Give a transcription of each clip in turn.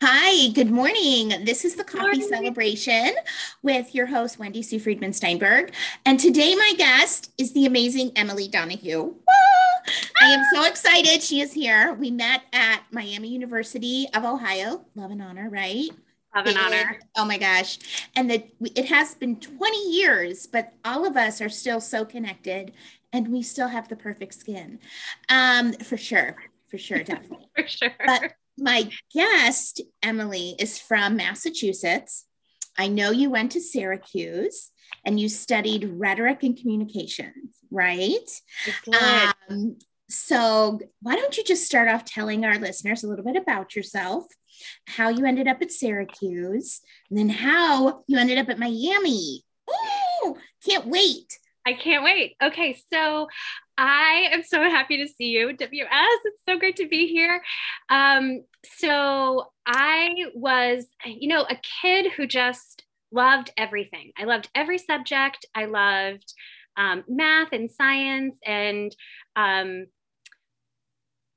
Hi, good morning. This is the coffee celebration with your host, Wendy Sue Friedman Steinberg. And today, my guest is the amazing Emily Donahue. I am so excited she is here. We met at Miami University of Ohio. Love and honor, right? Love and honor. Oh my gosh. And that it has been 20 years, but all of us are still so connected and we still have the perfect skin. Um, for sure. For sure, definitely. for sure. But my guest, Emily, is from Massachusetts. I know you went to Syracuse and you studied rhetoric and communications, right? Um, so, why don't you just start off telling our listeners a little bit about yourself, how you ended up at Syracuse, and then how you ended up at Miami? Oh, can't wait. I can't wait. Okay, so I am so happy to see you, WS. It's so great to be here. Um, so I was, you know, a kid who just loved everything. I loved every subject. I loved um, math and science and um,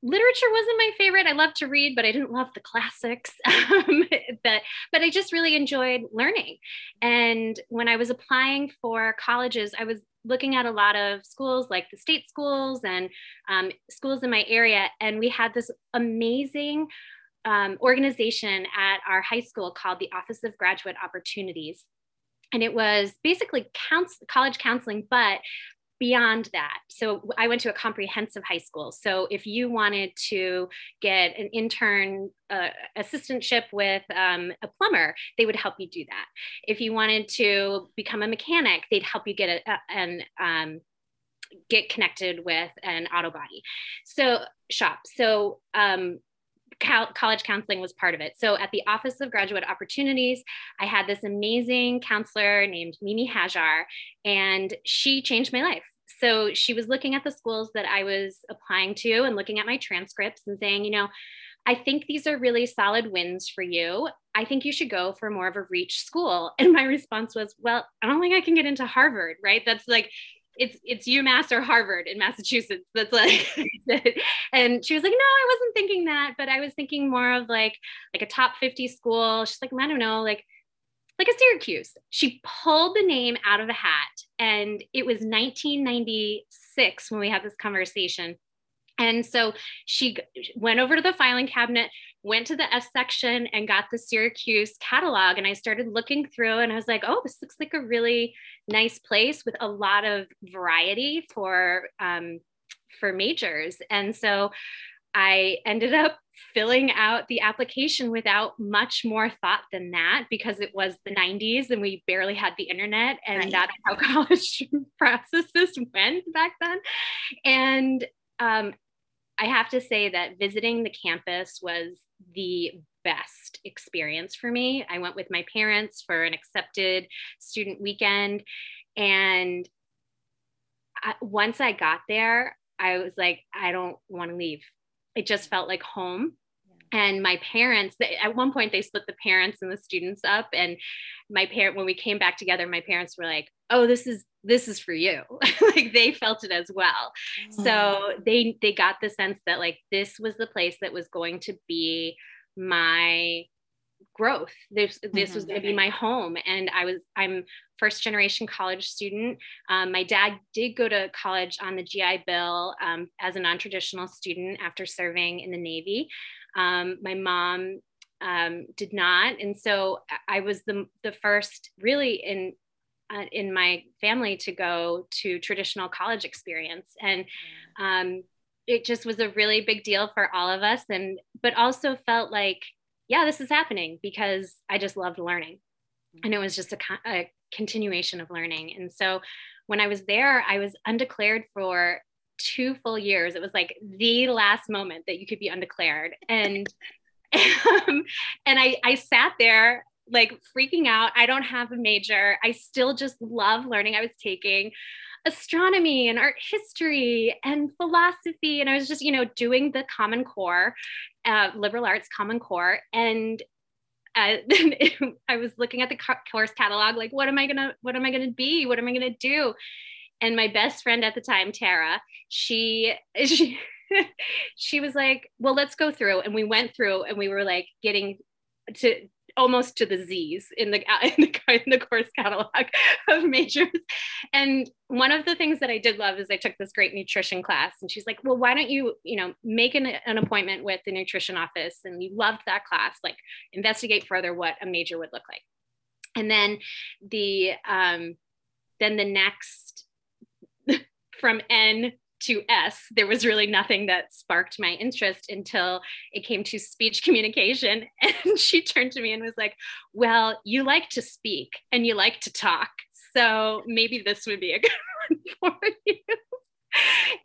literature wasn't my favorite. I loved to read, but I didn't love the classics. Um, but, but I just really enjoyed learning. And when I was applying for colleges, I was looking at a lot of schools like the state schools and um, schools in my area. And we had this amazing um, organization at our high school called the Office of Graduate Opportunities. And it was basically counsel- college counseling, but beyond that. So I went to a comprehensive high school. So if you wanted to get an intern uh, assistantship with um, a plumber, they would help you do that. If you wanted to become a mechanic, they'd help you get a, a, an um, get connected with an auto body so shop so um, college counseling was part of it. So at the Office of Graduate Opportunities, I had this amazing counselor named Mimi Hajar, and she changed my life. So she was looking at the schools that I was applying to and looking at my transcripts and saying, you know, I think these are really solid wins for you. I think you should go for more of a reach school. And my response was, well, I don't think I can get into Harvard, right? That's like it's it's UMass or Harvard in Massachusetts. That's like, and she was like, no, I wasn't thinking that, but I was thinking more of like like a top 50 school. She's like, I don't know, like like a Syracuse. She pulled the name out of a hat, and it was 1996 when we had this conversation. And so she went over to the filing cabinet, went to the S section, and got the Syracuse catalog. And I started looking through, and I was like, oh, this looks like a really nice place with a lot of variety for um, for majors. And so I ended up filling out the application without much more thought than that because it was the 90s and we barely had the internet and right. that's how college processes went back then. And um, i have to say that visiting the campus was the best experience for me. I went with my parents for an accepted student weekend and I, once i got there i was like i don't want to leave it just felt like home. And my parents at one point they split the parents and the students up. And my parent when we came back together my parents were like oh this is this is for you. Like they felt it as well. Mm-hmm. so they they got the sense that like this was the place that was going to be my growth. This this mm-hmm. was going to be my home and i was i'm first generation college student. Um, my dad did go to college on the gi bill um, as a non-traditional student after serving in the navy. Um, my mom um, did not and so i was the, the first really in uh, in my family to go to traditional college experience. And um, it just was a really big deal for all of us and but also felt like yeah, this is happening because I just loved learning. And it was just a, a continuation of learning. And so when I was there, I was undeclared for two full years. It was like the last moment that you could be undeclared. And um, and I, I sat there like freaking out. I don't have a major. I still just love learning. I was taking astronomy and art history and philosophy. And I was just, you know, doing the Common Core, uh, liberal arts Common Core. And uh, I was looking at the course catalog, like, what am I gonna, what am I gonna be? What am I gonna do? And my best friend at the time, Tara, she, she, she was like, well, let's go through. And we went through and we were like getting to almost to the Z's in the, in the in the course catalog of majors. And one of the things that I did love is I took this great nutrition class, and she's like, "Well, why don't you, you know, make an, an appointment with the nutrition office?" And you loved that class, like investigate further what a major would look like. And then the um, then the next from N to S, there was really nothing that sparked my interest until it came to speech communication. And she turned to me and was like, Well, you like to speak and you like to talk. So maybe this would be a good one for you.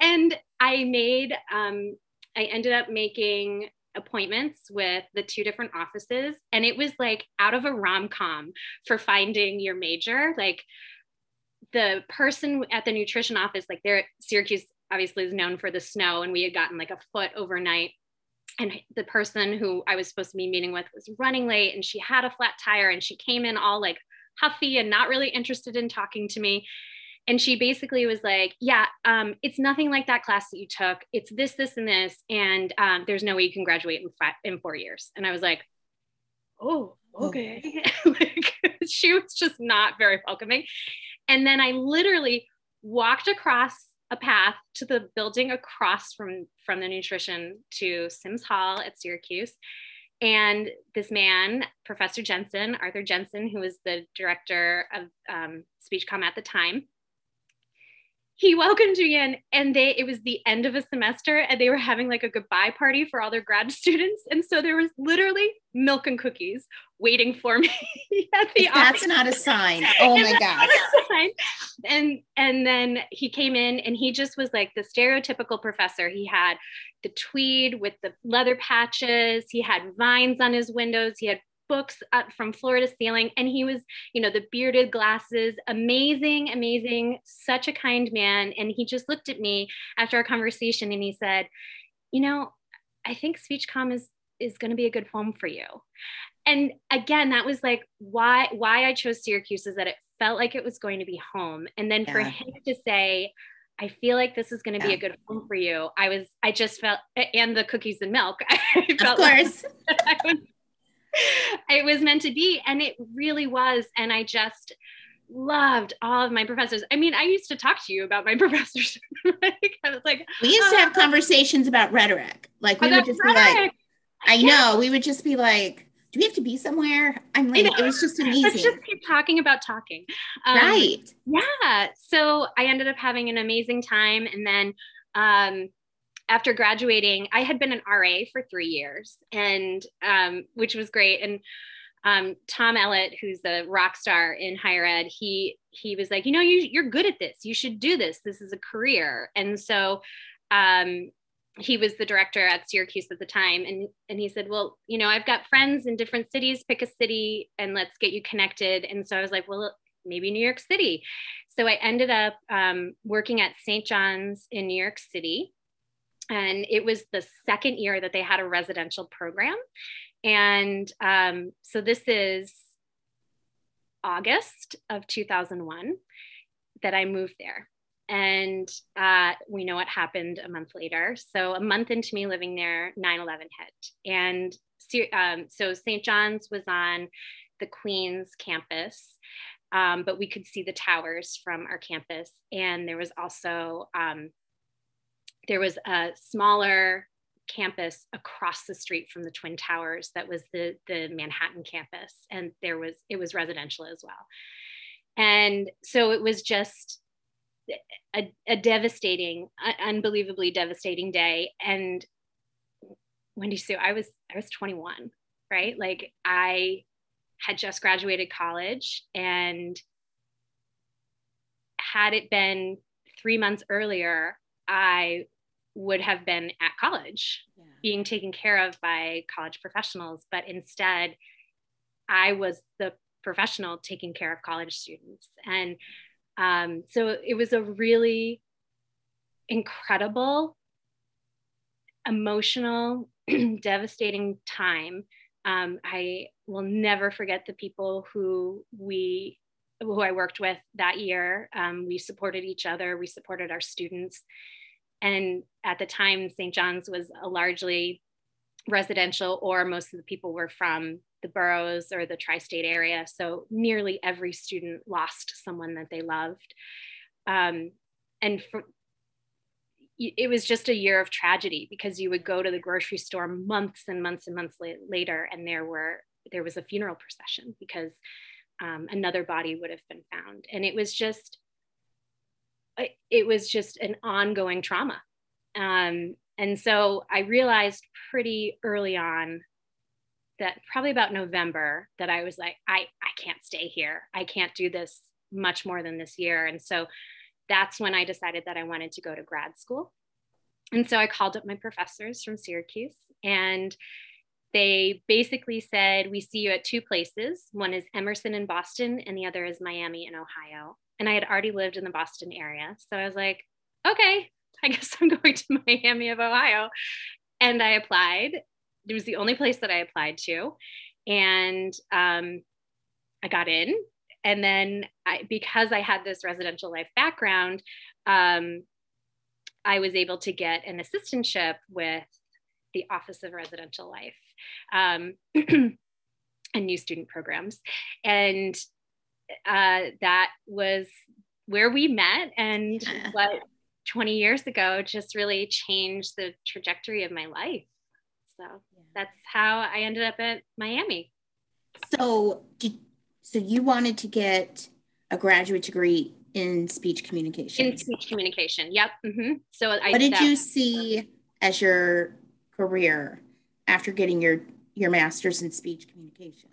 And I made, um, I ended up making appointments with the two different offices. And it was like out of a rom com for finding your major. Like, the person at the nutrition office, like they're Syracuse obviously is known for the snow and we had gotten like a foot overnight. And the person who I was supposed to be meeting with was running late and she had a flat tire and she came in all like huffy and not really interested in talking to me. And she basically was like yeah um, it's nothing like that class that you took. It's this this and this and um, there's no way you can graduate in, five, in four years. And i was like oh, oh. okay. Like, she was just not very welcoming. And then i literally walked across a path to the building across from from the nutrition to Sims Hall at Syracuse. And this man, Professor Jensen, Arthur Jensen, who was the director of um, SpeechComm at the time, he welcomed me in and they it was the end of a semester and they were having like a goodbye party for all their grad students. And so there was literally milk and cookies waiting for me at the office. that's not a sign. Oh my god and and then he came in and he just was like the stereotypical professor. He had the tweed with the leather patches. He had vines on his windows. He had books up from floor to ceiling and he was you know the bearded glasses amazing amazing such a kind man and he just looked at me after our conversation and he said you know i think speechcomm is is going to be a good home for you and again that was like why why i chose syracuse is that it felt like it was going to be home and then yeah. for him to say I feel like this is going to yeah. be a good home for you. I was, I just felt, and the cookies and milk. I felt of course. Like I was it was meant to be. And it really was. And I just loved all of my professors. I mean, I used to talk to you about my professors. like, I was like, we used to have oh. conversations about rhetoric. Like we would just rhetoric. be like, I yeah. know, we would just be like, do we have to be somewhere? I'm like, it was just amazing. Let's just keep talking about talking. Um, right. Yeah. So I ended up having an amazing time. And then um, after graduating, I had been an RA for three years, and um, which was great. And um, Tom Ellett, who's a rock star in higher ed, he he was like, you know, you you're good at this. You should do this. This is a career. And so um, he was the director at Syracuse at the time, and and he said, well, you know, I've got friends in different cities. Pick a city, and let's get you connected. And so I was like, well, maybe New York City. So I ended up um, working at St. John's in New York City and it was the second year that they had a residential program. And um, so this is August of 2001 that I moved there. And uh, we know what happened a month later. So, a month into me living there, 9 11 hit. And um, so, St. John's was on the Queens campus. Um, but we could see the towers from our campus. And there was also um, there was a smaller campus across the street from the twin towers that was the the manhattan campus. And there was it was residential as well. And so it was just a, a devastating unbelievably devastating day. And wendy sue i was i was 21 right? Like i had just graduated college and had it been three months earlier i would have been at college yeah. being taken care of by college professionals but instead i was the professional taking care of college students. And um, so it was a really incredible emotional devastating time. Um, i will never forget the people who we who i worked with that year. Um, we supported each other. We supported our students. And at the time, St. John's was a largely residential, or most of the people were from the boroughs or the tri-state area. So nearly every student lost someone that they loved. Um, and for, it was just a year of tragedy because you would go to the grocery store months and months and months later and there were there was a funeral procession because um, another body would have been found and it was just it was just an ongoing trauma um, and so i realized pretty early on that probably about november that i was like i i can't stay here i can't do this much more than this year and so that's when I decided that I wanted to go to grad school. And so I called up my professors from Syracuse and they basically said, We see you at two places. One is Emerson in Boston, and the other is Miami in Ohio. And I had already lived in the Boston area. So I was like, Okay, I guess I'm going to Miami of Ohio. And I applied. It was the only place that I applied to. And um, I got in and then I, because I had this residential life background, um, I was able to get an assistantship with the Office of Residential Life um, and new student programs. And uh, that was where we met and what 20 years ago just really changed the trajectory of my life. So that's how I ended up at Miami. So, did, so you wanted to get a graduate degree in speech communication. In speech communication, yep. Mm-hmm. So I what did that. you see as your career after getting your your master's in speech communication?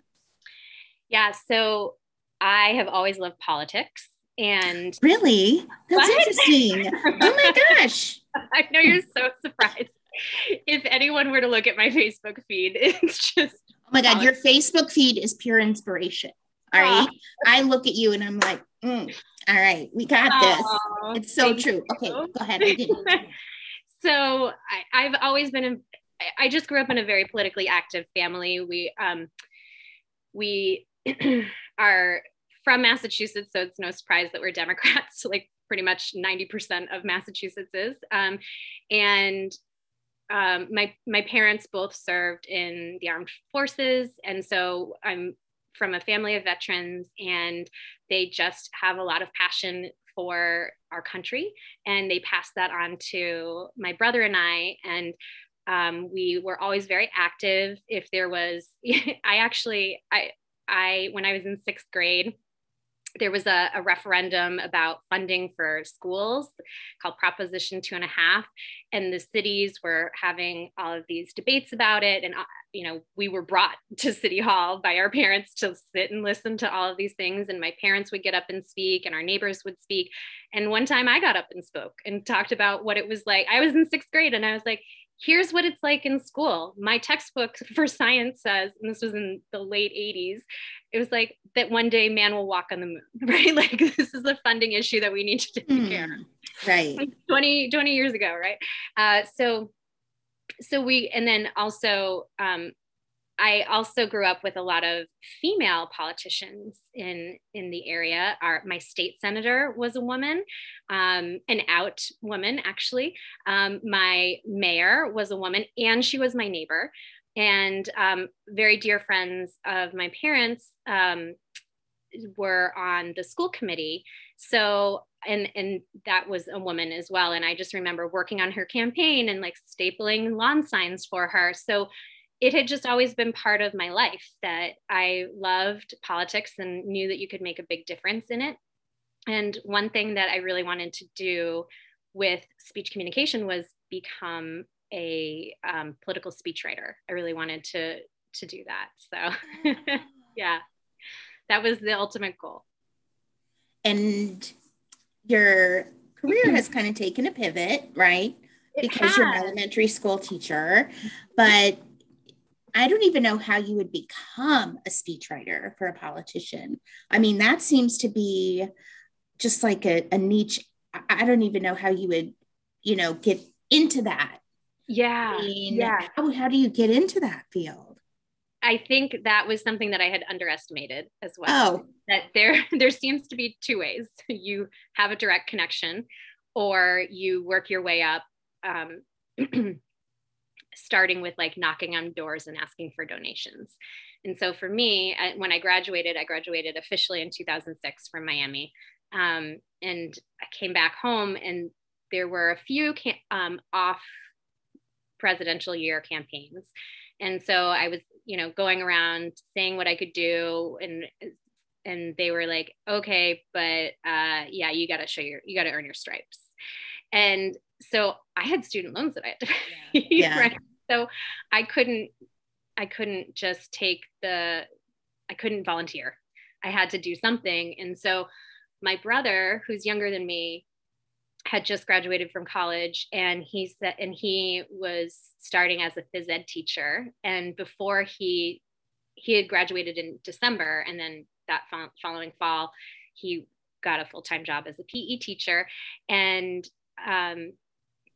Yeah, so I have always loved politics. And really, that's what? interesting. oh my gosh! I know you're so surprised. If anyone were to look at my Facebook feed, it's just oh my god, politics. your Facebook feed is pure inspiration. All right. I look at you and I'm like, mm, all right, we got this. it's so true. Okay, go ahead. so I, I've always been, I just grew up in a very politically active family. We, um, we are from Massachusetts, so it's no surprise that we're Democrats. Like pretty much 90% of Massachusetts is. Um, and um, my my parents both served in the armed forces, and so I'm from a family of veterans and they just have a lot of passion for our country and they passed that on to my brother and I and um, we were always very active if there was I actually I I when I was in sixth grade there was a, a, referendum about funding for schools called Proposition Two and a Half, and the cities were having all of these debates about it. And uh, you know, we were brought to City Hall by our parents to sit and listen to all of these things. And my parents would get up and speak, and our neighbors would speak. And one time, I got up and spoke and talked about what it was like. I was in sixth grade, and I was like, here's what it's like in school. My textbook for science says, and this was in the late 80s, it was like that one day man will walk on the moon, right? Like this is a funding issue that we need to take mm, care of. Right. 20, 20 years ago, right? Uh, so so we and then also um, I also grew up with a lot of female politicians in in the area. Our my state senator was a woman, um, an out woman actually. Um, my mayor was a woman, and she was my neighbor. And um, very dear friends of my parents um, were on the school committee. So and and that was a woman as well. And I just remember working on her campaign and like stapling lawn signs for her. So it had just always been part of my life that I loved politics and knew that you could make a big difference in it. And one thing that I really wanted to do with speech communication was become a um, political speechwriter. I really wanted to to do that. So yeah, that was the ultimate goal. And your career has kind of taken a pivot, right? It because has. you're an elementary school teacher, but I don't even know how you would become a speechwriter for a politician. I mean, that seems to be just like a, a niche. I don't even know how you would, you know, get into that. Yeah. I mean, yeah. How, how do you get into that field? I think that was something that I had underestimated as well. Oh. That there there seems to be two ways. You have a direct connection or you work your way up um, starting with like knocking on doors and asking for donations. And so for me, I, when I graduated, I graduated officially in 2006 from Miami. Um, and I came back home, and there were a few cam- um, off presidential year campaigns. And so I was, you know, going around saying what I could do and and they were like, okay, but uh, yeah, you got to show your, you got to earn your stripes. And so I had student loans that I had to pay, yeah. right? So I couldn't, I couldn't just take the, I couldn't volunteer. I had to do something. And so my brother, who's younger than me, had just graduated from college and he said and he was starting as a phys ed teacher and before he he had graduated in december and then that following fall he got a full-time job as a pe teacher and um,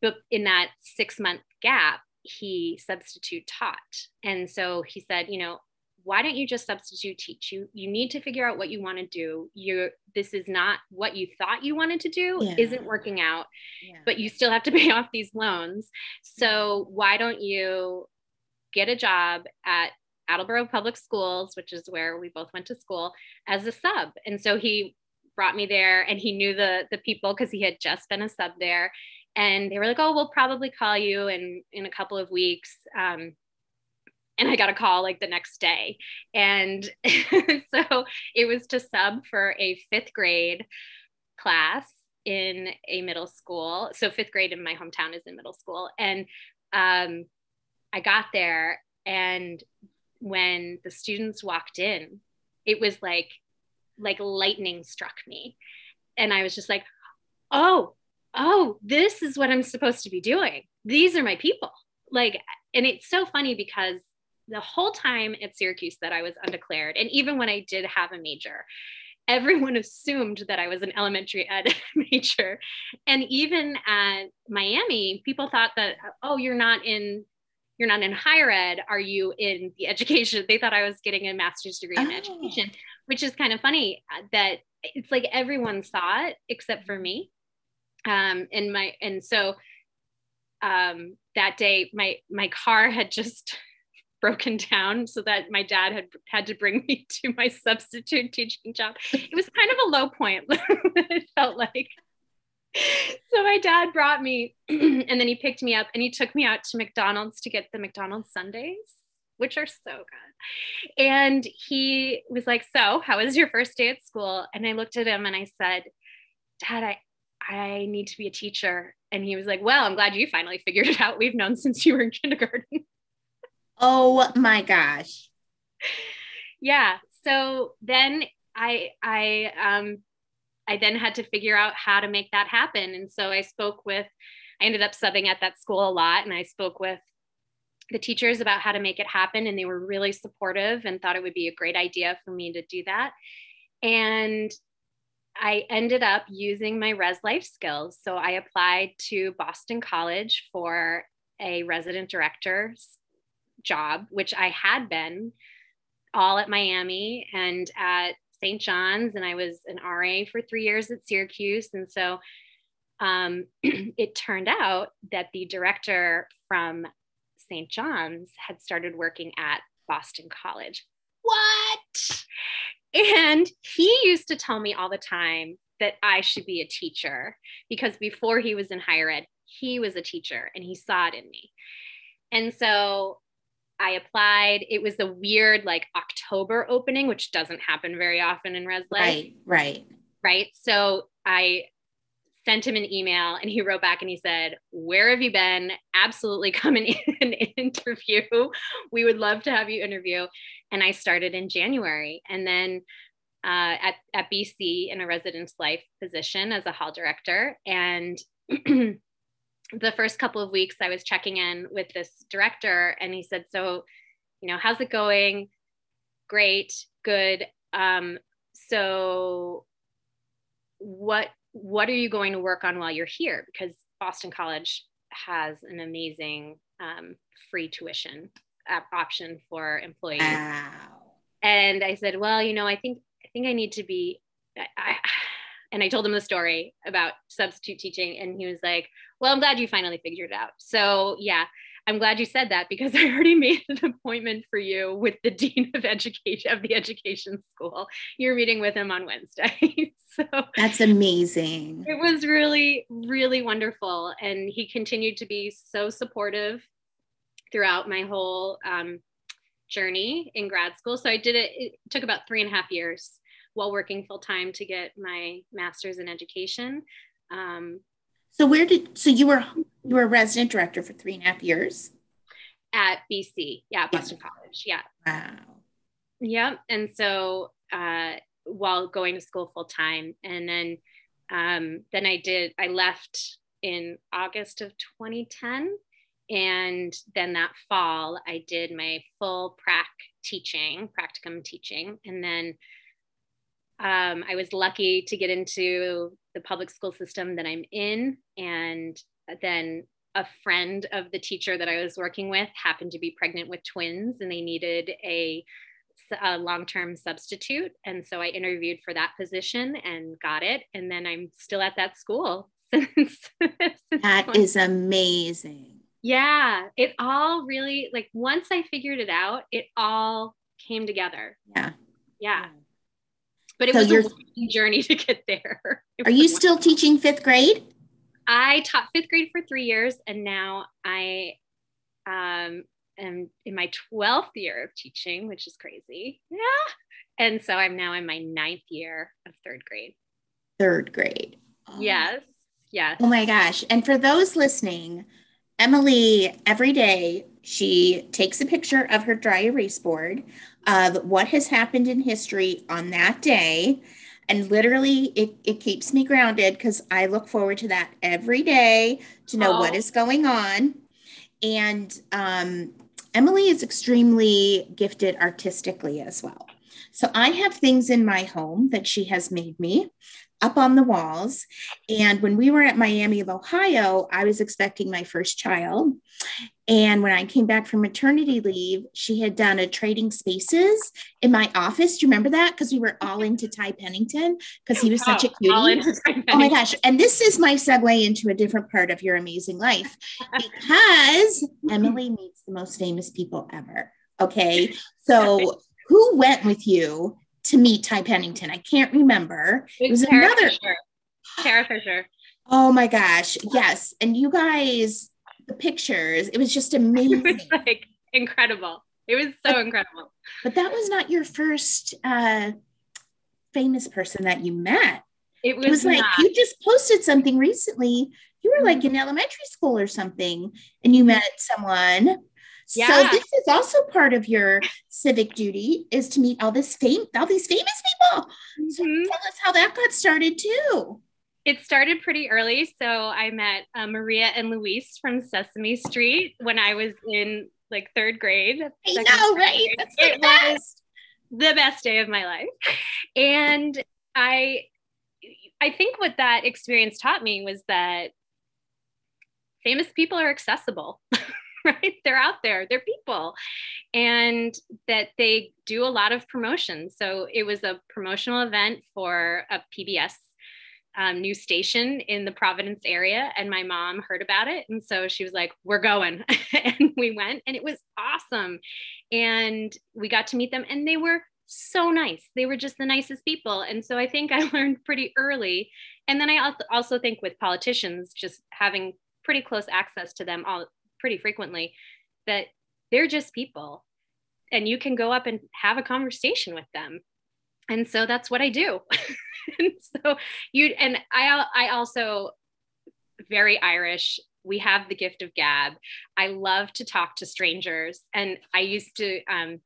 but in that six month gap he substitute taught and so he said you know why don't you just substitute teach you you need to figure out what you want to do you this is not what you thought you wanted to do yeah. isn't working out yeah. but you still have to pay off these loans so why don't you get a job at Attleboro Public Schools, which is where we both went to school, as a sub. And so he brought me there and he knew the the people because he had just been a sub there. And they were like, oh, we'll probably call you in in a couple of weeks. Um, and I got a call like the next day. And so it was to sub for a fifth grade class in a middle school. So fifth grade in my hometown is in middle school. And um, I got there, and when the students walked in, it was like like lightning struck me, and I was just like, oh, oh, this is what I'm supposed to be doing. These are my people. Like, and it's so funny because the whole time at Syracuse that I was undeclared, and even when I did have a major, everyone assumed that I was an elementary ed major. And even at Miami, people thought that, oh, you're not in you're not in higher ed are you in the education they thought i was getting a master's degree in oh. education which is kind of funny uh, that it's like everyone saw it except for me um and my and so um that day my my car had just broken down so that my dad had had to bring me to my substitute teaching job. It was kind of a low point. it felt like. So my dad brought me and then he picked me up and he took me out to McDonald's to get the McDonald's sundaes which are so good. And he was like, "So, how was your first day at school?" And I looked at him and I said, "Dad, I I need to be a teacher." And he was like, "Well, I'm glad you finally figured it out. We've known since you were in kindergarten." Oh my gosh. Yeah. So then I I um I then had to figure out how to make that happen. And so I spoke with I ended up subbing at that school a lot and I spoke with the teachers about how to make it happen and they were really supportive and thought it would be a great idea for me to do that. And I ended up using my res life skills. So I applied to Boston College for a resident director's job, which I had been all at Miami and at St. John's, and I was an RA for three years at Syracuse. And so um, it turned out that the director from St. John's had started working at Boston College. What? And he used to tell me all the time that I should be a teacher because before he was in higher ed, he was a teacher and he saw it in me. And so I applied. It was a weird like October opening, which doesn't happen very often in Res Life. Right, right. Right. So I sent him an email and he wrote back and he said, Where have you been? Absolutely come and in, interview. We would love to have you interview. And I started in January. And then uh, at, at BC in a residence life position as a hall director. And the first couple of weeks I was checking in with this director and he said, So, you know, how's it going? Great, good. Um, so what what are you going to work on while you're here? Because Boston College has an amazing um, free tuition option for employees. Wow. And I said, well, you know, I think I think I need to be I, and I told him the story about substitute teaching, and he was like, "Well, I'm glad you finally figured it out." So yeah, I'm glad you said that because I already made an appointment for you with the dean of education of the education school. You're meeting with him on Wednesday. so that's amazing. It was really, really wonderful. And he continued to be so supportive throughout my whole um, journey in grad school. So I did it, it took about three and a half years while working full time to get my master's in education. Um, so where did so you were you were a resident director for three and a half years at BC, yeah, Boston yeah. College, yeah. Wow. Yep. and so uh, while going to school full time, and then um, then I did I left in August of 2010 and then that fall, I did my full prac teaching, practicum teaching. And then um, I was lucky to get into the public school system that I'm in. And then a friend of the teacher that I was working with happened to be pregnant with twins and they needed a, a long term substitute. And so I interviewed for that position and got it. And then I'm still at that school since. since that is amazing yeah it all really like once i figured it out it all came together. Yeah. Yeah. But it so was a journey to get there. Are you still teaching fifth grade? I taught fifth grade for three years and now i um, am in my 12th year of teaching which is crazy. Yeah. And so i'm now in my ninth year of third grade. Third grade. Oh. yes yes. Oh my gosh. And for those listening Emily, every day, she takes a picture of her dry erase board of what has happened in history on that day. And literally, it, it keeps me grounded because I look forward to that every day to know oh. what is going on. And um, Emily is extremely gifted artistically as well. So I have things in my home that she has made me up on the walls. And when we were at Miami of Ohio, I was expecting my first child. And when I came back from maternity leave, she had done a trading spaces in my office. Do you remember that? Because we were all into Ty Pennington because he was such a cutie. Oh my gosh. And this is my segue into a different part of your amazing life because Emily meets the most famous people ever. Okay. So who went with you to meet Ty Pennington. I can't remember. It was Tara another Fisher. Tara Fisher. Oh my gosh. Yes. And you guys, the pictures, it was just amazing. It was like incredible. It was so but, incredible. But that was not your first uh, famous person that you met. It was, it was like you just posted something recently. You were like mm-hmm. in elementary school or something, and you met someone yeah. So this is also part of your civic duty is to meet all this fame, all these famous people. Mm-hmm. So tell us how that got started too. It started pretty early. So I met uh, Maria and Luis from Sesame Street when I was in like third grade. I know, right? That's the it best. was the best day of my life. And I I think what that experience taught me was that famous people are accessible. right? They're out there, they're people, and that they do a lot of promotion. So it was a promotional event for a PBS um, new station in the Providence area, and my mom heard about it, and so she was like, "We're going," and we went, and it was awesome, and we got to meet them, and they were so nice. They were just the nicest people. And so I think I learned pretty early. And then I also think with politicians, just having pretty close access to them all pretty frequently that they're just people. And you can go up and have a conversation with them. And so that's what i do. And so you and i i also very irish we have the gift of gab. I love to talk to strangers. And i used to um,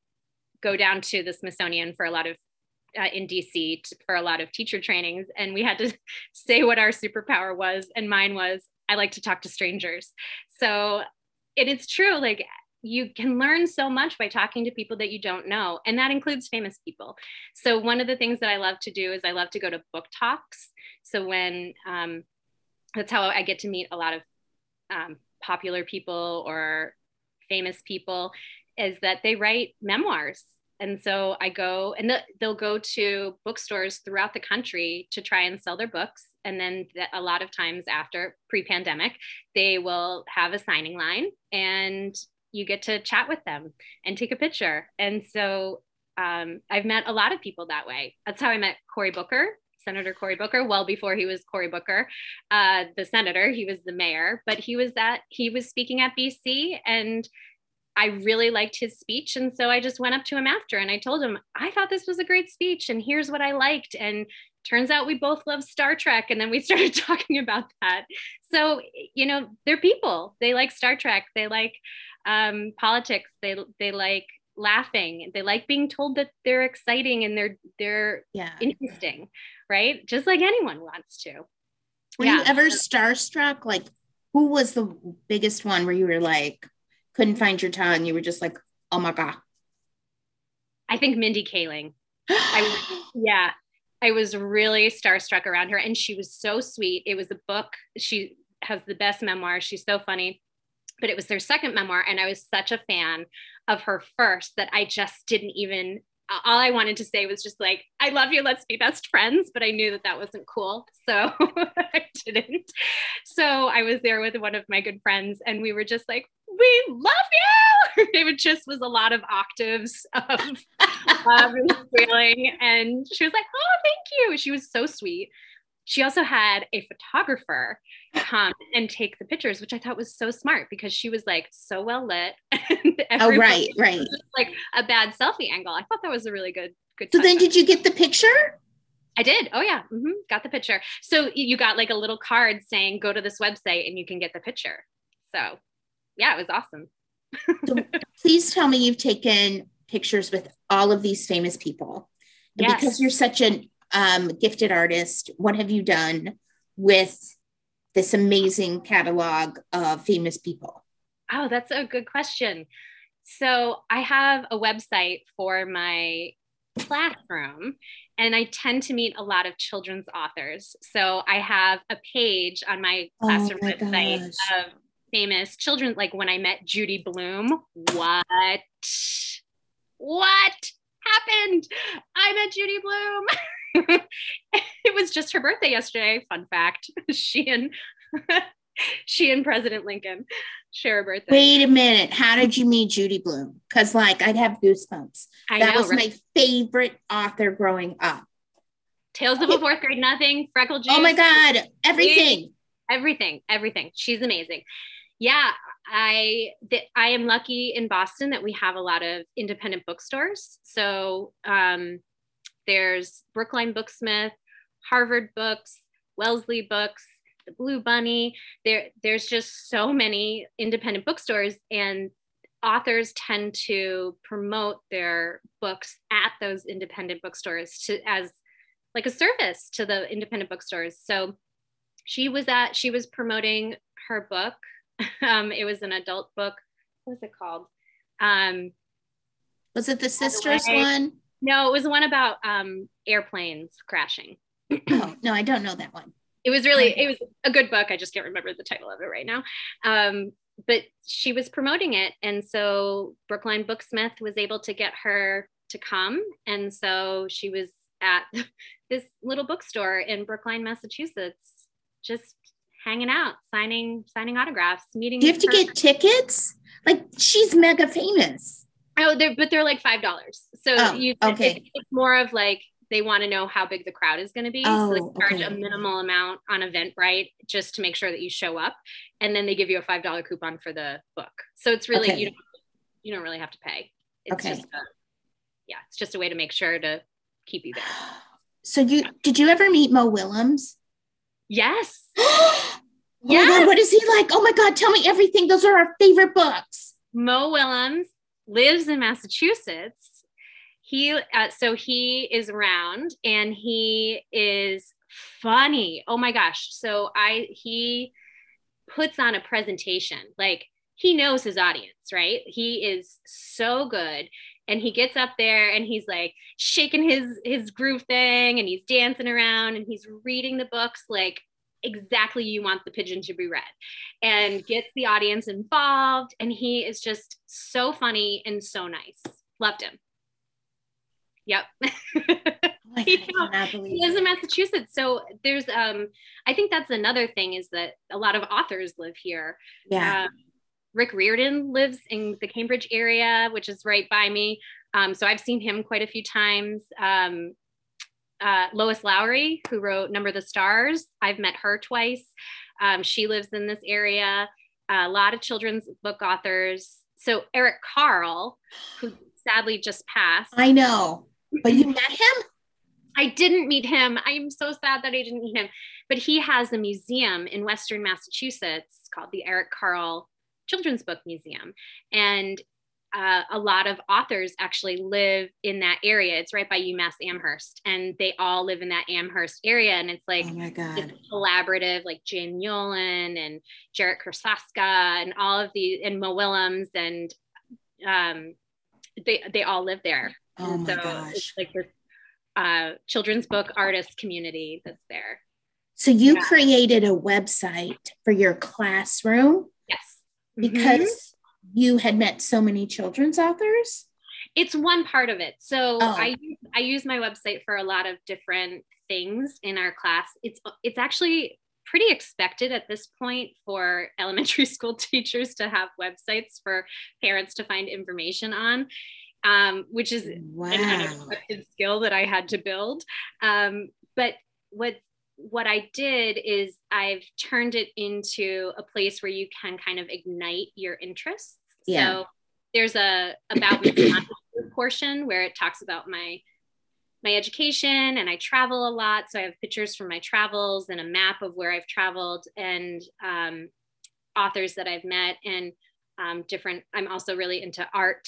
go down to the smithsonian for a lot of uh, in dc to, for a lot of teacher trainings. And we had to say what our superpower was. And mine was i like to talk to strangers. So and it's true like you can learn so much by talking to people that you don't know and that includes famous people. So one of the things that i love to do is i love to go to book talks. So when um, that's how i get to meet a lot of um, popular people or famous people is that they write memoirs And so I go and they'll go to bookstores throughout the country to try and sell their books. And then a lot of times after pre pandemic, they will have a signing line and you get to chat with them and take a picture. And so um, I've met a lot of people that way. That's how I met Cory Booker, Senator Cory Booker, well before he was Cory Booker, uh, the senator. He was the mayor, but he was at he was speaking at BC, and I really liked his speech. And so I just went up to him after and I told him, I thought this was a great speech and here's what I liked. And turns out we both love Star Trek. And then we started talking about that. So, you know, they're people. They like Star Trek. They like um, politics. They, they like laughing. They like being told that they're exciting and they're, they're yeah. interesting, right? Just like anyone wants to. Were yeah. you ever starstruck? Like, who was the biggest one where you were like, couldn't find your tongue. You were just like, oh my God. I think Mindy Kaling. I, yeah, I was really starstruck around her and she was so sweet. It was a book. She has the best memoir. She's so funny. But it was their second memoir. And I was such a fan of her first that I just didn't even all I wanted to say was just like, I love you, let's be best friends. But I knew that that wasn't cool. So I didn't. So I was there with one of my good friends and we were just like, we love you. It just was a lot of octaves of and squealing. And she was like, oh, thank you. She was so sweet. She also had a photographer come and take the pictures, which I thought was so smart because she was like so well lit. oh, right, right. Like a bad selfie angle. I thought that was a really good, good. So then, did you get the picture? I did. Oh yeah, mm-hmm. got the picture. So you got like a little card saying, "Go to this website and you can get the picture." So yeah, it was awesome. so please tell me you've taken pictures with all of these famous people. Yes. Because you're such an um, gifted artist, what have you done with this amazing catalog of famous people? Oh, that's a good question. So I have a website for my classroom and I tend to meet a lot of children's authors. So I have a page on my oh classroom oh my website gosh. of famous children. Like when I met Judy Blume, what? What happened? I met Judy Blume. it was just her birthday yesterday. Fun fact. She and she and President Lincoln share a birthday. Wait a minute. How did you meet Judy Blume? Because like I'd have goosebumps. I that know, was right? my favorite author growing up. Tales of a Fourth Grade Nothing, Freckle Juice. Oh my God. Everything. Everything. Everything. She's amazing yeah, I th- I am lucky in Boston that we have a lot of independent bookstores. So um, there's Brookline Booksmith, Harvard Books, Wellesley Books, the Blue Bunny. There there's just so many independent bookstores and authors tend to promote their books at those independent bookstores to as like a service to the independent bookstores. So she was at she was promoting her book Um, it was an adult book. What was it called? Um, was it the sisters one? No, it was one about um, airplanes crashing. oh, no, I don't know that one. It was really, it was a good book. I just can't remember the title of it right now. Um, but she was promoting it. And so Brookline Booksmith was able to get her to come. And so she was at this little bookstore in Brookline, Massachusetts, just hanging out, signing signing autographs, meeting. Do you have to get tickets? Like she's mega famous. Oh, they're but they're like five dollars. So oh, you okay. it's more of like they want to know how big the crowd is going to be. Oh, so they oh, charge okay. a minimal amount on Eventbrite just to make sure that you show up, and then they give you a five dollar coupon for the book. So it's really okay. you don't you don't really have to pay. It's okay. just a, yeah, it's just a way to make sure to keep you there. So you did you ever meet Mo Willems? Yes. oh yeah. God, what is he like? Oh my God, tell me everything. Those are our favorite books. Mo Willems lives in Massachusetts. He uh, so he is around and he is funny. Oh my gosh. So I he puts on a presentation. Like he knows his audience, right? He is so good and he gets up there and he's like shaking his his groove thing and he's dancing around and he's reading the books like exactly you want the pigeon to be read and gets the audience involved and he is just so funny and so nice loved him Yep. Oh my God, I cannot he lives in Massachusetts. So there's um I think that's another thing is that a lot of authors live here. Yeah. Um, Rick Riordan lives in the Cambridge area, which is right by me. Um, so I've seen him quite a few times. Um, uh, Lois Lowry, who wrote Number of the Stars, I've met her twice. Um, she lives in this area. a lot of children's book authors. So Eric Carle, who sadly just passed. I know. But you met him? I didn't meet him. I am so sad that I didn't meet him. But he has a museum in Western Massachusetts called the Eric Carle Children's Book Museum. And uh, a lot of authors actually live in that area. It's right by UMass Amherst, and they all live in that Amherst area. And it's like oh my God. it's collaborative, like Jane Yolen and Jarrett Krosoczka and all of the and Mo Willems and um, they they all live there. Oh And my so gosh. it's like this uh, children's book artist community that's there. So you Yeah. created a website for your classroom Yes, because Mhm. You had met so many children's authors? it's one part of it. So Oh. I I use my website for a lot of different things in our class. It's it's actually pretty expected at this point for elementary school teachers to have websites for parents to find information on, um, which is Wow. an unexpected skill that I had to build. Um, but what what I did is I've turned it into a place where you can kind of ignite your interests. Yeah. So there's a about me portion where it talks about my my education and I travel a lot. So I have pictures from my travels and a map of where I've traveled and um, authors that I've met and um, different. I'm also really into art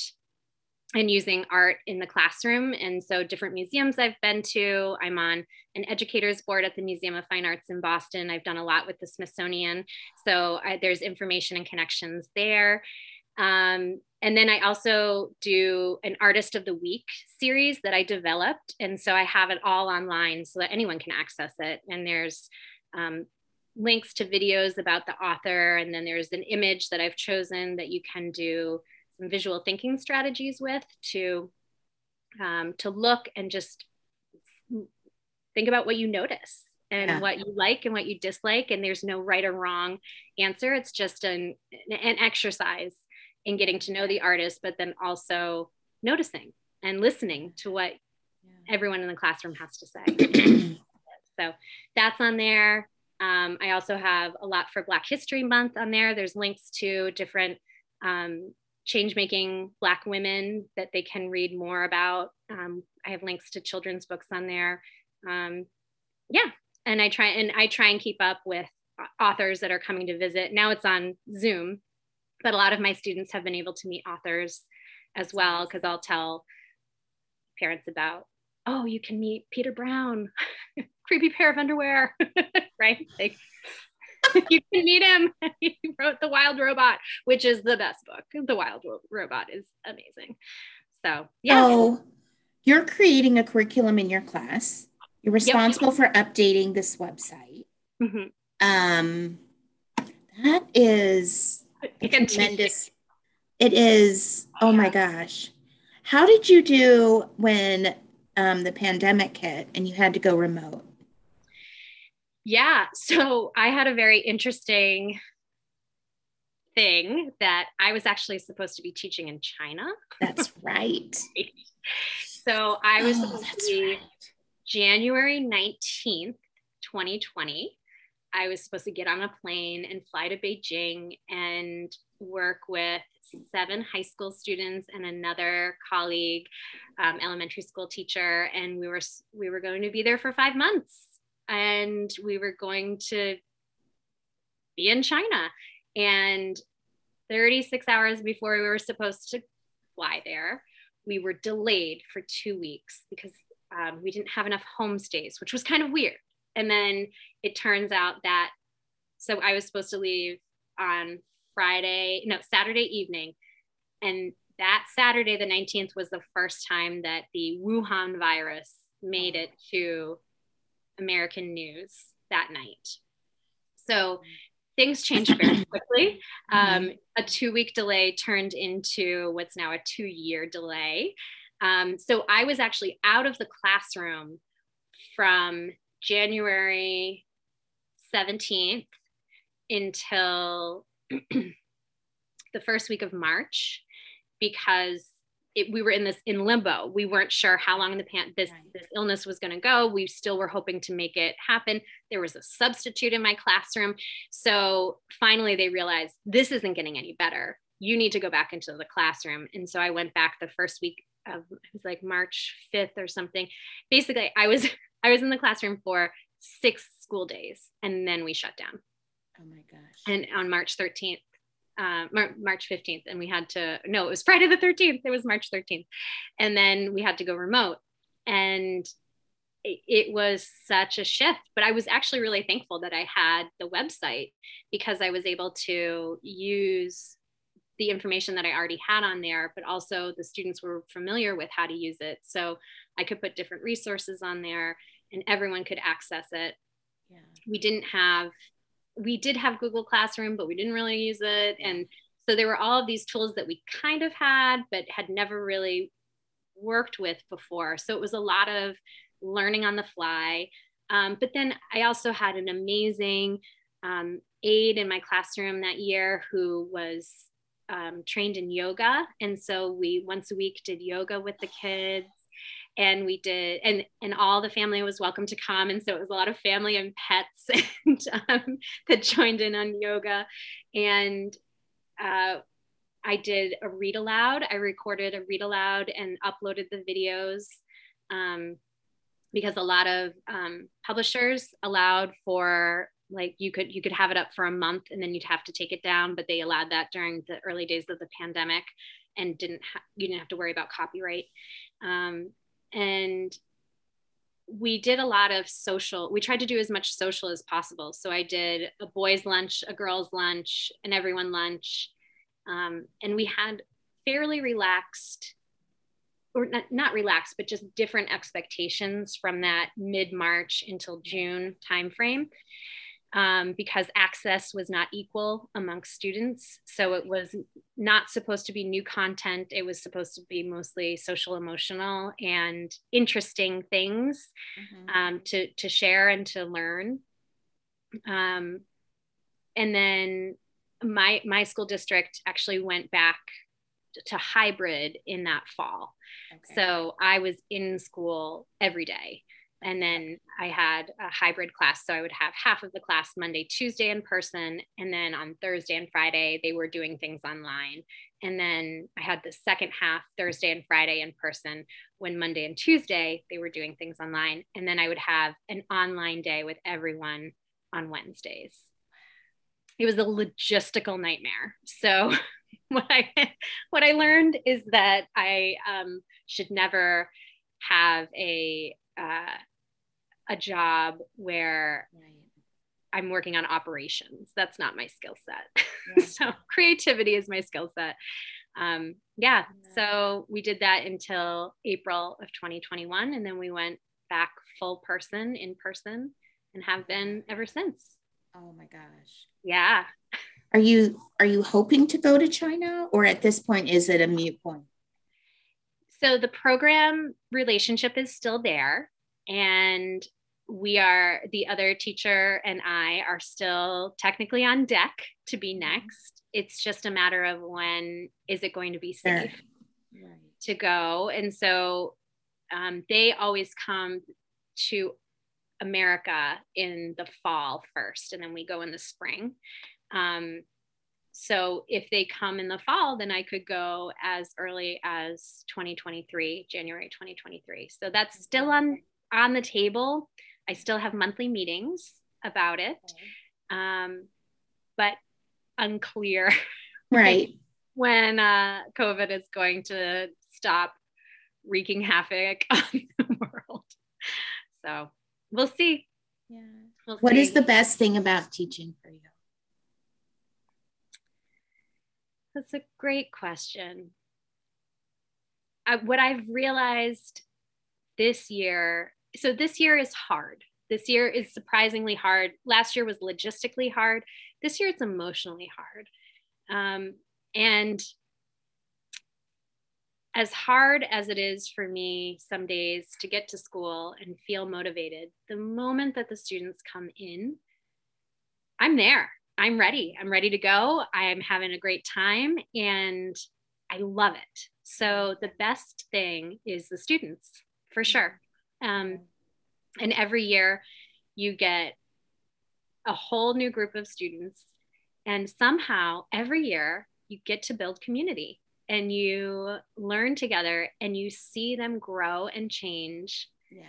and using art in the classroom. And so different museums I've been to. I'm on an educators board at the Museum of Fine Arts in Boston. I've done a lot with the Smithsonian. So I, there's information and connections there. Um, and then I also do an Artist of the Week series that I developed. And so I have it all online so that anyone can access it. And there's um, links to videos about the author. And then there's an image that I've chosen that you can do some visual thinking strategies with to um, to look and just think about what you notice and Yeah. what you like and what you dislike and there's no right or wrong answer it's just an an exercise in getting to know the artist but then also noticing and listening to what everyone in the classroom has to say. So that's on there. Um, i also have a lot for black history month on there. There's links to different um, change making black women that they can read more about. Um, i have links to children's books on there. Um, yeah. And i try and i try and keep up with authors that are coming to visit. Now it's on zoom but a lot of my students have been able to meet authors as well because i'll tell parents about oh you can meet peter brown creepy pair of underwear right like you can meet him he wrote the wild robot which is the best book the wild Ro- robot is amazing so yeah So you're creating a curriculum in your class. You're responsible for updating this website. Mhm. Um, that is Can tremendous. It is. Oh my gosh. How did you do when um, the pandemic hit and you had to go remote? Yeah. So I had a very interesting thing that I was actually supposed to be teaching in China. That's right. So I was Oh, supposed to be right. January 19th, 2020. I was supposed to get on a plane and fly to Beijing and work with seven high school students and another colleague, um, elementary school teacher, and we were we were going to be there for five months, and we were going to be in China. And 36 hours before we were supposed to fly there, we were delayed for two weeks because um, we didn't have enough homestays, which was kind of weird. And then it turns out that, so I was supposed to leave on Friday, no, Saturday evening. And that Saturday, the 19th, was the first time that the Wuhan virus made it to American news that night. So things changed very quickly. Um, a two week delay turned into what's now a two year delay. Um, so I was actually out of the classroom from January 17th until the first week of March because it, we were in this in limbo. We weren't sure how long the pan, this right. this illness was going to go. We still were hoping to make it happen. There was a substitute in my classroom, so finally they realized this isn't getting any better. You need to go back into the classroom. And so I went back the first week of it was like March 5th or something. Basically, I was I was in the classroom for six school days, and then we shut down. Oh my gosh! And on March 13th, uh, Mar- March 15th, and we had to, no, it was Friday the 13th. It was March 13th. And then we had to go remote. And it, it was such a shift. But I was actually really thankful that I had the website because I was able to use the information that I already had on there, but also the students were familiar with how to use it. So I could put different resources on there and everyone could access it. Yeah. We didn't have we did have Google Classroom, but we didn't really use it. And so there were all of these tools that we kind of had, but had never really worked with before. So it was a lot of learning on the fly. Um, but then I also had an amazing um, aide in my classroom that year who was um, trained in yoga. And so we once a week did yoga with the kids and we did and and all the family was welcome to come. And so it was a lot of family and pets and um, that joined in on yoga. And uh, i did a read aloud. I recorded a read aloud and uploaded the videos um, because a lot of um, publishers allowed for like you could you could have it up for a month and then you'd have to take it down but they allowed that during the early days of the pandemic and didn't ha- you didn't have to worry about copyright. Um, and we did a lot of social we tried to do as much social as possible. So i did a boys lunch a girls lunch and everyone lunch. Um, and we had fairly relaxed or not, not relaxed but just different expectations from that mid-march until june timeframe um, because access was not equal amongst students. So it was not supposed to be new content. It was supposed to be mostly social, emotional, and interesting things mm-hmm. um, to, to share and to learn. Um, and then my, my school district actually went back to hybrid in that fall. Okay. So I was in school every day. And then I had a hybrid class. So I would have half of the class Monday, Tuesday in person. And then on Thursday and Friday, they were doing things online. And then I had the second half Thursday and Friday in person when Monday and Tuesday they were doing things online. And then I would have an online day with everyone on Wednesdays. It was a logistical nightmare. So what I what I learned is that I um, should never have a uh, a job where right. I'm working on operations. That's not my skill set. Right. so creativity is my skill set. Um, yeah, yeah, so we did that until April of 2021, and then we went back full person in person and have been ever since. Oh my gosh. Yeah. Are you are you hoping to go to China, or at this point is it a mute point? So the program relationship is still there and we are the other teacher and I are still technically on deck to be mm-hmm. next. It's just a matter of when is it going to be safe to go. And so um, they always come to America in the fall first, and then we go in the spring. Um, so if they come in the fall, then I could go as early as 2023, January 2023. So that's still on on the table. I still have monthly meetings about it, um, but unclear. Right. when uh, COVID is going to stop wreaking havoc on the world. So we'll see. Yeah. We'll what see. is the best thing about teaching for you? That's a great question. I, what I've realized this year so this year is hard. This year is surprisingly hard. Last year was logistically hard. This year it's emotionally hard. Um, and as hard as it is for me some days to get to school and feel motivated, the moment that the students come in, I'm there. I'm ready. I'm ready to go. I'm having a great time and I love it. So the best thing is the students for sure. Um, and every year you get a whole new group of students. And somehow every year you get to build community and you learn together and you see them grow and change. Yeah.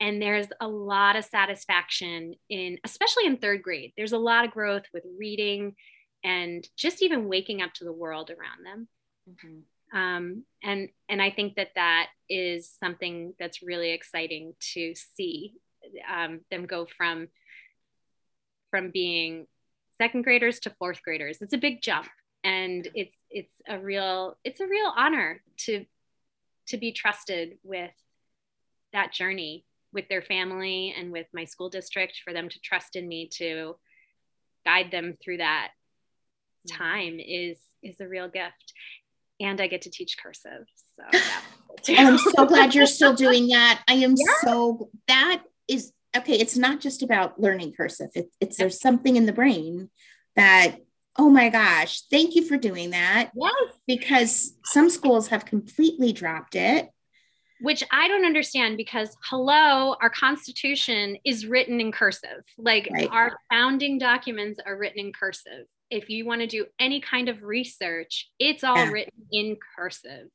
And there's a lot of satisfaction in, especially in third grade, there's a lot of growth with reading and just even waking up to the world around them. Mm-hmm. Um, and and I think that that is something that's really exciting to see um, them go from from being second graders to fourth graders. It's a big jump, and it's it's a real it's a real honor to to be trusted with that journey with their family and with my school district for them to trust in me to guide them through that time is is a real gift and i get to teach cursive so i'm so glad you're still doing that i am yeah. so that is okay it's not just about learning cursive it, it's there's something in the brain that oh my gosh thank you for doing that yes because some schools have completely dropped it which I don't understand because hello, our constitution is written in cursive. Like right. our founding documents are written in cursive. If you want to do any kind of research, it's all yeah. written in cursive.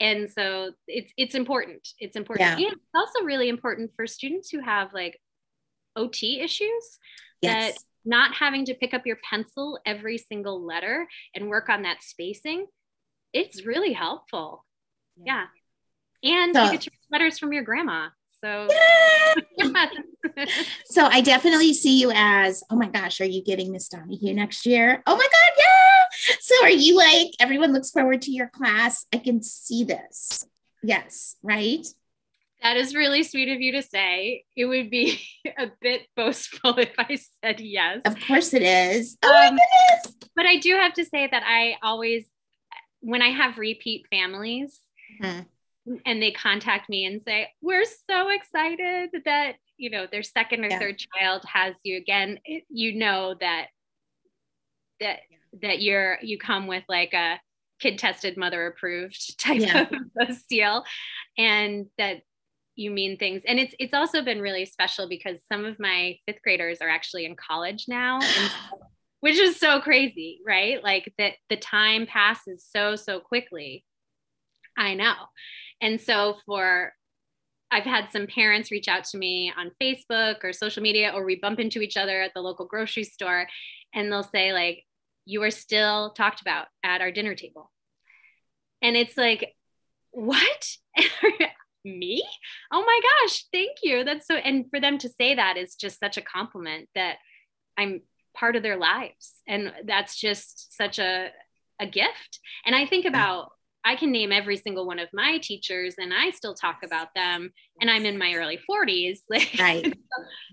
And so it's it's important. It's important. Yeah. And it's also really important for students who have like OT issues yes. that not having to pick up your pencil every single letter and work on that spacing, it's really helpful. yeah. yeah and so, you get your letters from your grandma. So, yeah. so I definitely see you as, oh my gosh, are you getting Miss Donahue next year? Oh my God, yeah. So are you like, everyone looks forward to your class? I can see this. Yes, right? That is really sweet of you to say. It would be a bit boastful if I said yes. Of course it is. Oh um, my goodness. But I do have to say that I always, when I have repeat families, mm-hmm and they contact me and say, We're so excited that, you know, their second or yeah. third child has you again. It, you know that that that you're you come with like a kid tested mother approved type yeah. of seal and that you mean things and it's it's also been really special because some of my fifth graders are actually in college now and, which is so crazy right like that the time passes so so quickly i know and so for I've had some parents reach out to me on Facebook or social media, or we bump into each other at the local grocery store, and they'll say, like, you are still talked about at our dinner table. And it's like, what? me? Oh my gosh, thank you. That's so, and for them to say that is just such a compliment that I'm part of their lives. And that's just such a, a gift. And I think about I can name every single one of my teachers and I still talk about them and I'm in my early 40s. Right.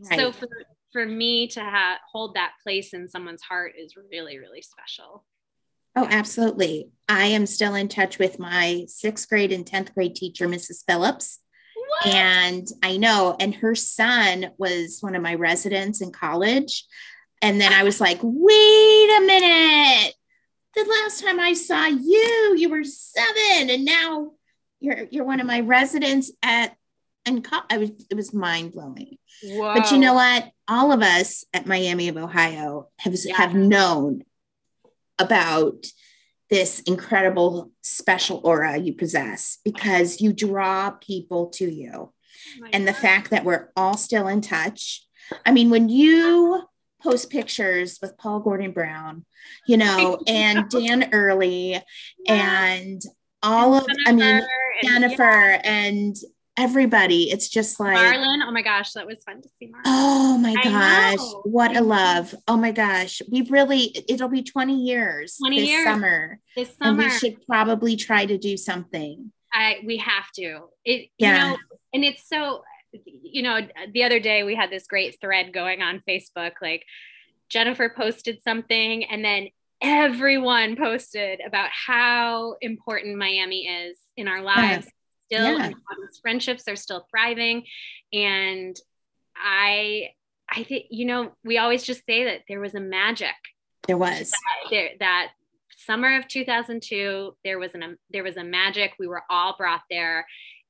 so, right. for, for me to ha- hold that place in someone's heart is really, really special. Oh, absolutely. I am still in touch with my sixth grade and 10th grade teacher, Mrs. Phillips. What? And I know, and her son was one of my residents in college. And then I was like, wait a minute the last time I saw you, you were seven, and now you're you're one of my residents at and co- I was it was mind blowing. But you know what? All of us at Miami of Ohio have yeah. have known about this incredible special aura you possess because you draw people to you. Oh and God. the fact that we're all still in touch. I mean, when you post pictures with Paul Gordon Brown, you know, and Dan Early and all of, I mean, Jennifer and everybody. It's just like Marlon. Oh my gosh, that was fun to see Marlon. Oh my gosh, what a love. Oh my gosh. We really it'll be 20 years 20 this years. summer. This summer. And we should probably try to do something. I we have to. It yeah. you know, and it's so you know, the other day we had this great thread going on Facebook, like Jennifer posted something and then everyone posted about how important Miami is in our lives. Yeah. Still, yeah. friendships are still thriving. And I, I think, you know, we always just say that there was a magic. There was. That, there, that summer of 2002, there was an, there was a magic. We were all brought there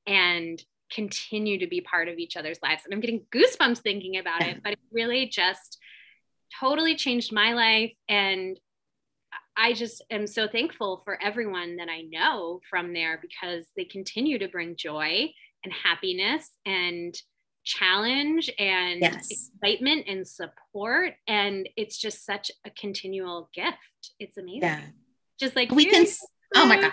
and continue to be part of each other's lives. And I'm getting goosebumps thinking about it, but it really just totally changed my life. And I just am so thankful for everyone that I know from there because they continue to bring joy and happiness and challenge and yes. excitement and support. And it's just such a continual gift. It's amazing. Yeah. Just like we can, oh my God.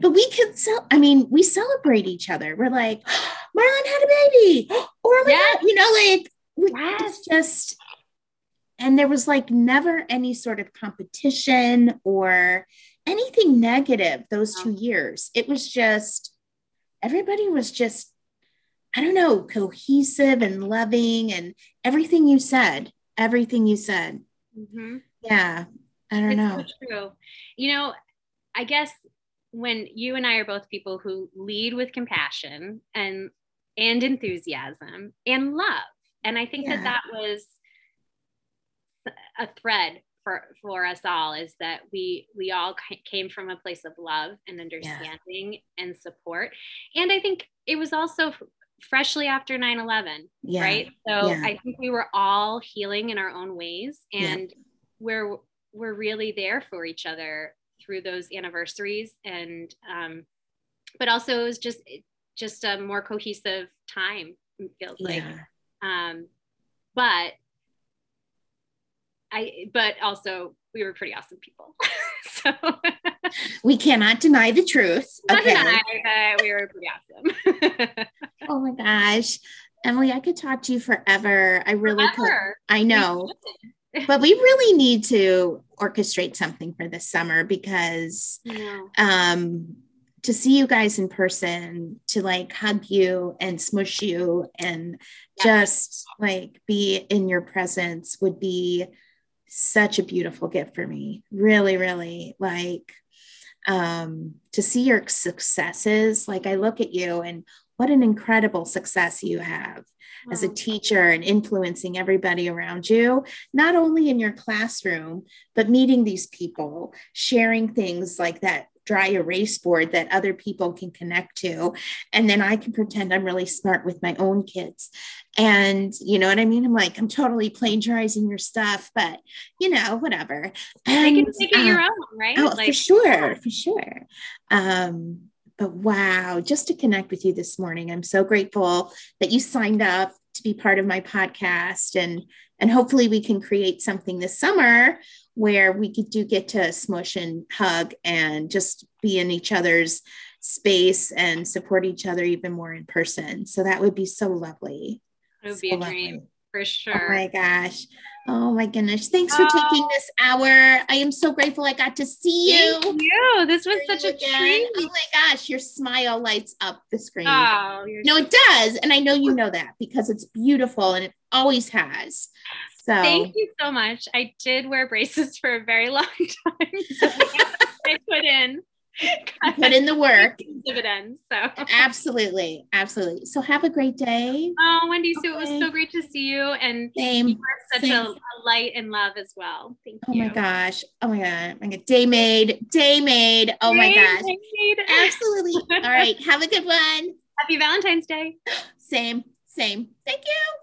But we can sell, I mean, we celebrate each other. We're like, Marlon had a baby. Or, oh yes. you know, like, we, yes. it's just, and there was like never any sort of competition or anything negative those two years. It was just, everybody was just, I don't know, cohesive and loving and everything you said, everything you said. Mm-hmm. Yeah. I don't it's know. So true. You know, I guess when you and I are both people who lead with compassion and and enthusiasm and love. And I think yeah. that that was a thread for for us all is that we we all came from a place of love and understanding yeah. and support and i think it was also freshly after 9-11 yeah. right so i think we were all healing in our own ways and we're we're really there for each other through those anniversaries and um but also it was just just a more cohesive time feels like um but I, but also we were pretty awesome people. so we cannot deny the truth. Not okay. deny that we were pretty awesome. oh my gosh. Emily, I could talk to you forever. I really forever. could. I know. But we really need to orchestrate something for this summer because um to see you guys in person, to like hug you and smush you and just like be in your presence would be such a beautiful gift for me. Really, really like um, to see your successes. Like I look at you and what an incredible success you have wow. as a teacher and influencing everybody around you, not only in your classroom, but meeting these people, sharing things like that dry erase board that other people can connect to. And then I can pretend I'm really smart with my own kids. And you know what I mean? I'm like, I'm totally plagiarizing your stuff, but you know, whatever. And, can make it uh, your own, right? Oh, like, for sure, for sure. Um, but wow, just to connect with you this morning, I'm so grateful that you signed up to be part of my podcast and and hopefully we can create something this summer where we could do get to smush and hug and just be in each other's space and support each other even more in person. So that would be so lovely. It would so be a lovely. dream for sure. Oh my gosh. Oh my goodness. Thanks for oh. taking this hour. I am so grateful I got to see you. Thank you. This was such a again. treat. Oh my gosh, your smile lights up the screen. Oh, no, it does. And I know you know that because it's beautiful and it always has. So thank you so much. I did wear braces for a very long time. So I put in put in the work. dividends so. Absolutely absolutely. So have a great day. Oh wendy okay. so it was so great to see you and same you are such Same. A, a, light and love as well. Thank you oh my gosh. Oh my god. My god day made day made. Oh day my gosh. made. absolutely. All right. Have a good one. Happy valentine's day. Same same. Thank you